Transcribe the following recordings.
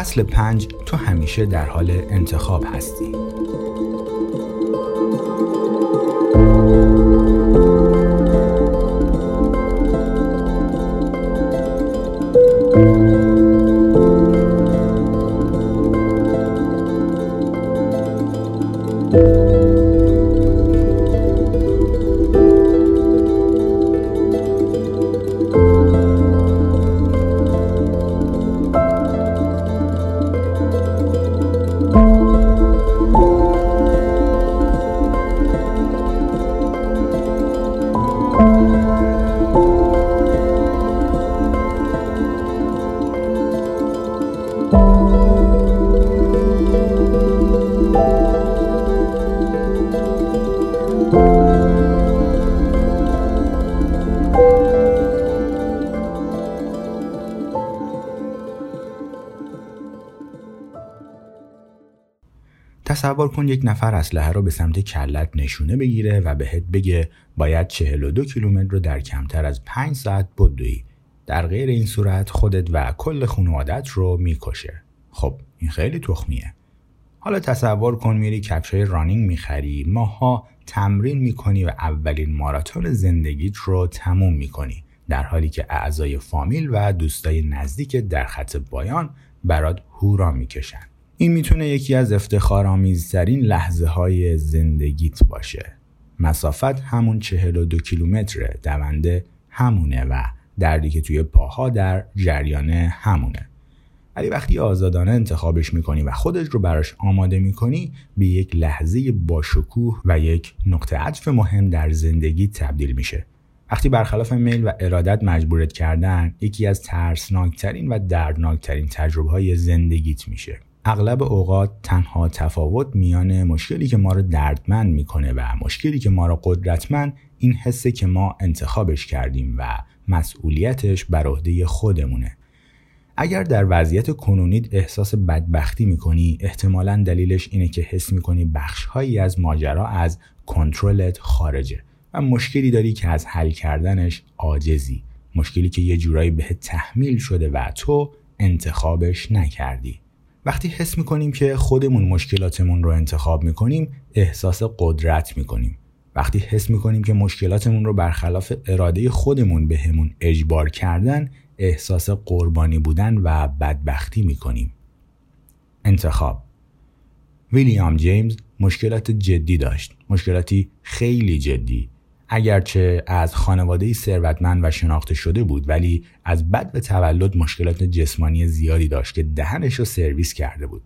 فصل پنج تو همیشه در حال انتخاب هستی. تصور کن یک نفر اسلحه رو به سمت کلت نشونه بگیره و بهت بگه باید 42 کیلومتر رو در کمتر از 5 ساعت بدوی. در غیر این صورت خودت و کل خانوادت رو می‌کشه. خب این خیلی تخمیه. حالا تصور کن میری کفشای رانینگ می‌خری ماها تمرین می‌کنی و اولین ماراتون زندگیت رو تموم می‌کنی. در حالی که اعضای فامیل و دوستای نزدیک در خط بایان برات هورا می‌کشن. این می‌تونه یکی از افتخارآمیزترین لحظه های زندگیت باشه. مسافت همون 42 کیلومتره دونده همونه و دردی که توی پاها در جریانه همونه. ولی وقتی آزادانه انتخابش می‌کنی و خودت رو براش آماده می‌کنی به یک لحظه باشکوه و یک نقطه عطف مهم در زندگی تبدیل میشه. وقتی برخلاف میل و ارادت مجبورت کردن یکی از ترسناکترین و دردناکترین تجربه های زندگیت میشه. اغلب اوقات تنها تفاوت میان مشکلی که ما رو دردمند می‌کنه و مشکلی که ما رو قدرتمند این حسه که ما انتخابش کردیم و مسئولیتش بر عهده خودمونه. اگر در وضعیت کنونیت احساس بدبختی می‌کنی احتمالا دلیلش اینه که حس می‌کنی بخشهایی از ماجرا از کنترلت خارجه و مشکلی داری که از حل کردنش عاجزی. مشکلی که یه جورایی به تحمیل شده و تو انتخابش نکردی. وقتی حس می‌کنیم که خودمون مشکلاتمون رو انتخاب می‌کنیم احساس قدرت می‌کنیم. وقتی حس می‌کنیم که مشکلاتمون رو برخلاف اراده خودمون بهمون به اجبار کردن احساس قربانی بودن و بدبختی می‌کنیم. انتخاب. ویلیام جیمز مشکلات جدی داشت. مشکلاتی خیلی جدی. اگرچه از خانواده ثروتمند و شناخته شده بود ولی از بد به تولد مشکلات جسمانی زیادی داشت که دهنش رو سرویس کرده بود.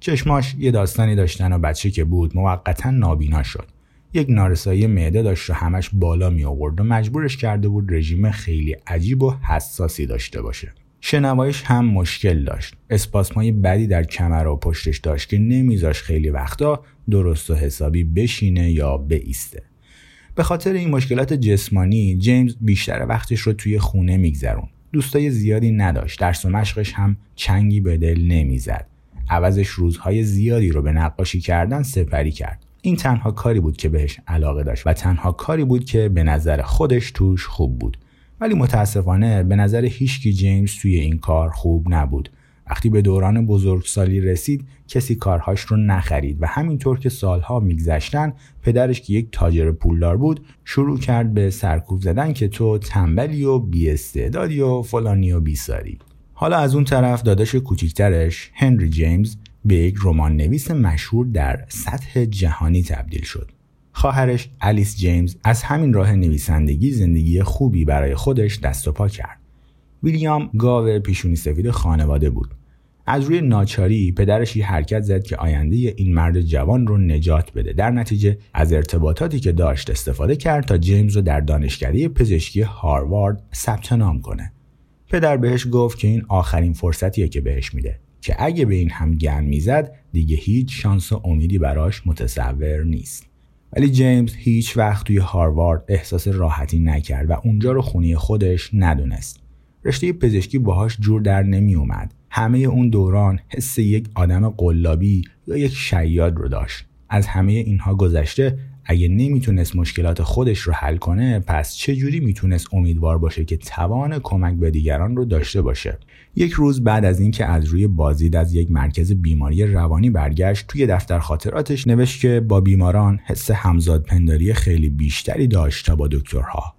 چشماش یه داستانی داشتن و بچه که بود موقتا نابینا شد. یک نارسایی معده داشت و همش بالا می آورد و مجبورش کرده بود رژیم خیلی عجیب و حساسی داشته باشه. شنوایش هم مشکل داشت. اسپاسمای بدی در کمر و پشتش داشت که نمیذاش خیلی وقتا درست و حسابی بشینه یا بیسته. به خاطر این مشکلات جسمانی جیمز بیشتر وقتش رو توی خونه میگذرون دوستای زیادی نداشت. درس و مشقش هم چنگی به دل نمی‌زد. عوضش روزهای زیادی رو به نقاشی کردن سپری کرد. این تنها کاری بود که بهش علاقه داشت و تنها کاری بود که به نظر خودش توش خوب بود. ولی متاسفانه به نظر هیچکی جیمز توی این کار خوب نبود. وقتی به دوران بزرگسالی رسید کسی کارهاش رو نخرید و همینطور که سالها میگذشتن پدرش که یک تاجر پولدار بود شروع کرد به سرکوب زدن که تو تنبلی و بیاستعدادی و فلانی و بیساری. حالا از اون طرف داداش کوچیکترش هنری جیمز به یک رمان نویس مشهور در سطح جهانی تبدیل شد. خواهرش الیس جیمز از همین راه نویسندگی زندگی خوبی برای خودش دست و پا کرد. ویلیام گاو پیشونی سفید خانواده بود. از روی ناچاری پدرش یه حرکت زد که آینده این مرد جوان رو نجات بده. در نتیجه از ارتباطاتی که داشت استفاده کرد تا جیمز رو در دانشکده پزشکی هاروارد ثبت نام کنه. پدر بهش گفت که این آخرین فرصتیه که بهش میده که اگه به این هم گن می‌زد دیگه هیچ شانس و امیدی براش متصور نیست. ولی جیمز هیچ وقت توی هاروارد احساس راحتی نکرد و اونجا رو خونی خودش ندونست. رشته پزشکی باهاش جور در نمی اومد همه اون دوران حس یک آدم قلابی یا یک شیاد رو داشت. از همه اینها گذشته اگه نمی‌تونست مشکلات خودش رو حل کنه پس چه جوری می‌تونست امیدوار باشه که توان کمک به دیگران رو داشته باشه؟ یک روز بعد از اینکه از روی بازدید از یک مرکز بیماری روانی برگشت توی دفتر خاطراتش نوشت که با بیماران حس همزاد پنداری خیلی بیشتری داشت تا با دکترها.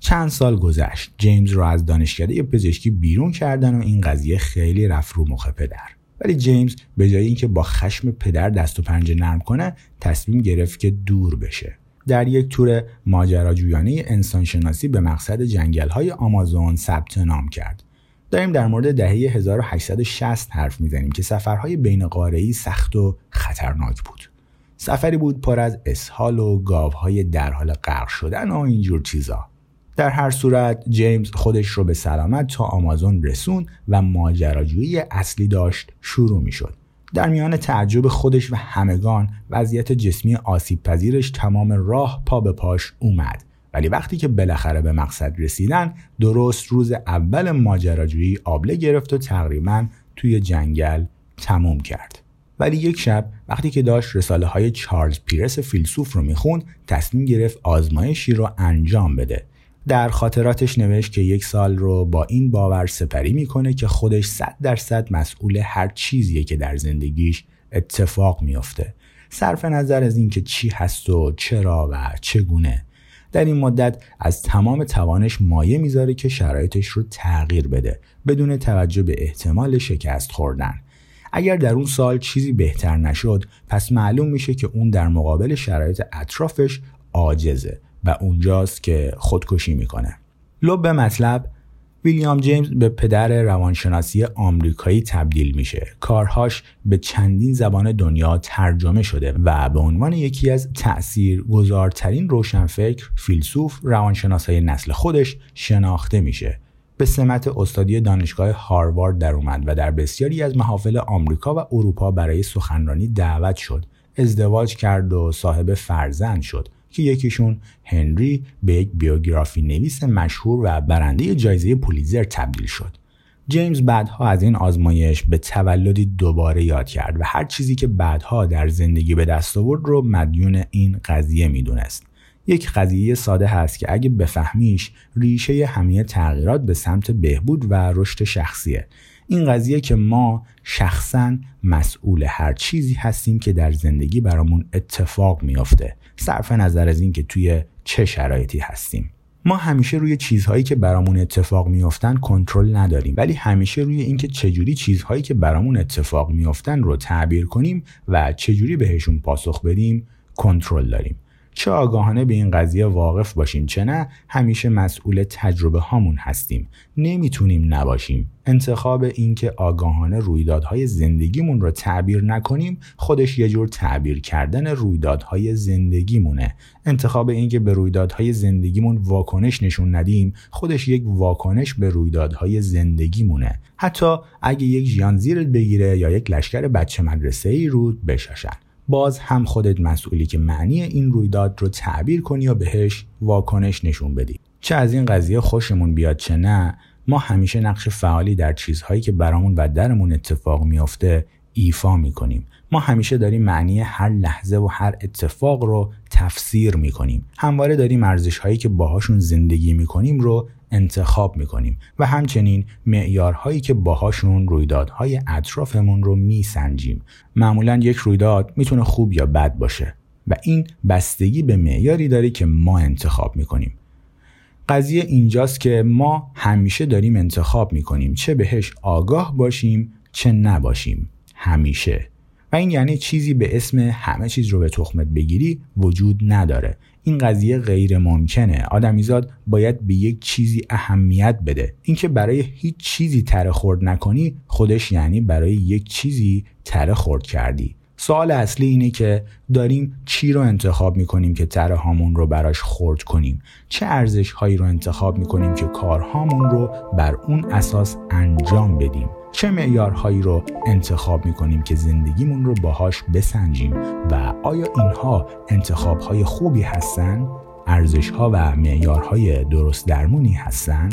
چند سال گذشت. جیمز رو از دانشکده پزشکی بیرون کردن و این قضیه خیلی رفت رو مخ پدر. ولی جیمز به جای اینکه با خشم پدر دست و پنجه نرم کنه تصمیم گرفت که دور بشه. در یک تور ماجراجویانه انسانشناسی به مقصد جنگل های آمازون ثبت نام کرد. داریم در مورد دهه 1860 حرف می‌زنیم که سفرهای بین قاره‌ای سخت و خطرناک بود. سفری بود پر از اسهال و گاوهای در حال غرق شدن و اینجور چیزا. در هر صورت جیمز خودش رو به سلامت تا آمازون رسون و ماجراجویی اصلی داشت شروع می شد. در میان تعجب خودش و همگان وضعیت جسمی آسیب پذیرش تمام راه پا به پاش اومد. ولی وقتی که بالاخره به مقصد رسیدن درست روز اول ماجراجویی آبله گرفت و تقریبا توی جنگل تموم کرد. ولی یک شب وقتی که داشت رساله های چارلز پیرس فیلسوف رو می‌خوند تصمیم گرفت آزمایشی رو انجام بده. در خاطراتش نوشت که یک سال رو با این باور سپری می‌کنه که خودش صد درصد مسئول هر چیزیه که در زندگیش اتفاق میافته. صرف نظر از اینکه چی هست و چرا و چگونه. در این مدت از تمام توانش مایه می‌ذاره که شرایطش رو تغییر بده بدون توجه به احتمال شکست خوردن. اگر در اون سال چیزی بهتر نشد پس معلوم میشه که اون در مقابل شرایط اطرافش عاجزه. و اونجاست که خودکشی می‌کنه لب به مطلب ویلیام جیمز به پدر روانشناسی آمریکایی تبدیل میشه. کارهاش به چندین زبان دنیا ترجمه شده و به عنوان یکی از تأثیر گذارترین روشنفکر، فیلسوف، روانشناسای نسل خودش شناخته میشه. به سمت استادی دانشگاه هاروارد در اومد و در بسیاری از محافل آمریکا و اروپا برای سخنرانی دعوت شد. ازدواج کرد و صاحب فرزند شد. که یکیشون هنری به یک بیوگرافی نویس مشهور و برنده جایزه پولیزر تبدیل شد. جیمز بعدها از این آزمایش به تولدی دوباره یاد کرد و هر چیزی که بعدها در زندگی به دست آورد رو مدیون این قضیه می‌دونست. یک قضیه ساده هست که اگه بفهمیش ریشه همه تغییرات به سمت بهبود و رشد شخصیه این قضیه که ما شخصا مسئول هر چیزی هستیم که در زندگی برامون اتفاق میافته صرف نظر از اینکه توی چه شرایطی هستیم. ما همیشه روی چیزهایی که برامون اتفاق میافتن کنترل نداریم ولی همیشه روی اینکه چجوری چیزهایی که برامون اتفاق میافتن رو تعبیر کنیم و چجوری بهشون پاسخ بدیم کنترل داریم. چه آگاهانه به این قضیه واقف باشیم چه نه همیشه مسئول تجربه هامون هستیم. نمی‌تونیم نباشیم. انتخاب اینکه آگاهانه رویدادهای زندگیمون رو تعبیر نکنیم خودش یه جور تعبیر کردن رویدادهای زندگیمونه. انتخاب اینکه به رویدادهای زندگیمون واکنش نشون ندیم خودش یک واکنش به رویدادهای زندگیمونه. حتی اگه یک ژیان زیرت بگیره یا یک لشکر بچه مدرسه ای رود بشاشن. باز هم خودت مسئولی که معنی این رویداد رو تعبیر کنی یا بهش واکنش نشون بدی. چه از این قضیه خوشمون بیاد چه نه ما همیشه نقش فعالی در چیزهایی که برامون و درمون اتفاق میافته ایفا می‌کنیم. ما همیشه داریم معنی هر لحظه و هر اتفاق رو تفسیر می‌کنیم. همواره داریم ارزش هایی که باهاشون زندگی می‌کنیم رو انتخاب می‌کنیم و همچنین معیارهایی که باهاشون رویدادهای اطرافمون رو میسنجیم. معمولا یک رویداد می‌تونه خوب یا بد باشه و این بستگی به معیاری داره که ما انتخاب می‌کنیم. قضیه اینجاست که ما همیشه داریم انتخاب می‌کنیم چه بهش آگاه باشیم چه نباشیم. همیشه. و این یعنی چیزی به اسم همه چیز رو به تخمت بگیری وجود نداره. این قضیه غیر ممکنه. آدمیزاد باید به یک چیزی اهمیت بده. اینکه برای هیچ چیزی تره خورد نکنی خودش یعنی برای یک چیزی تره خورد کردی. سوال اصلی اینه که داریم چی رو انتخاب می‌کنیم که تره هامون رو براش خورد کنیم؟ چه ارزش هایی رو انتخاب می‌کنیم که کارهامون رو بر اون اساس انجام بدیم؟ چه معیارهایی رو انتخاب می‌کنیم که زندگیمون رو باهاش بسنجیم و آیا اینها انتخابهای خوبی هستن؟ ارزشها و معیارهای درست درمونی هستن؟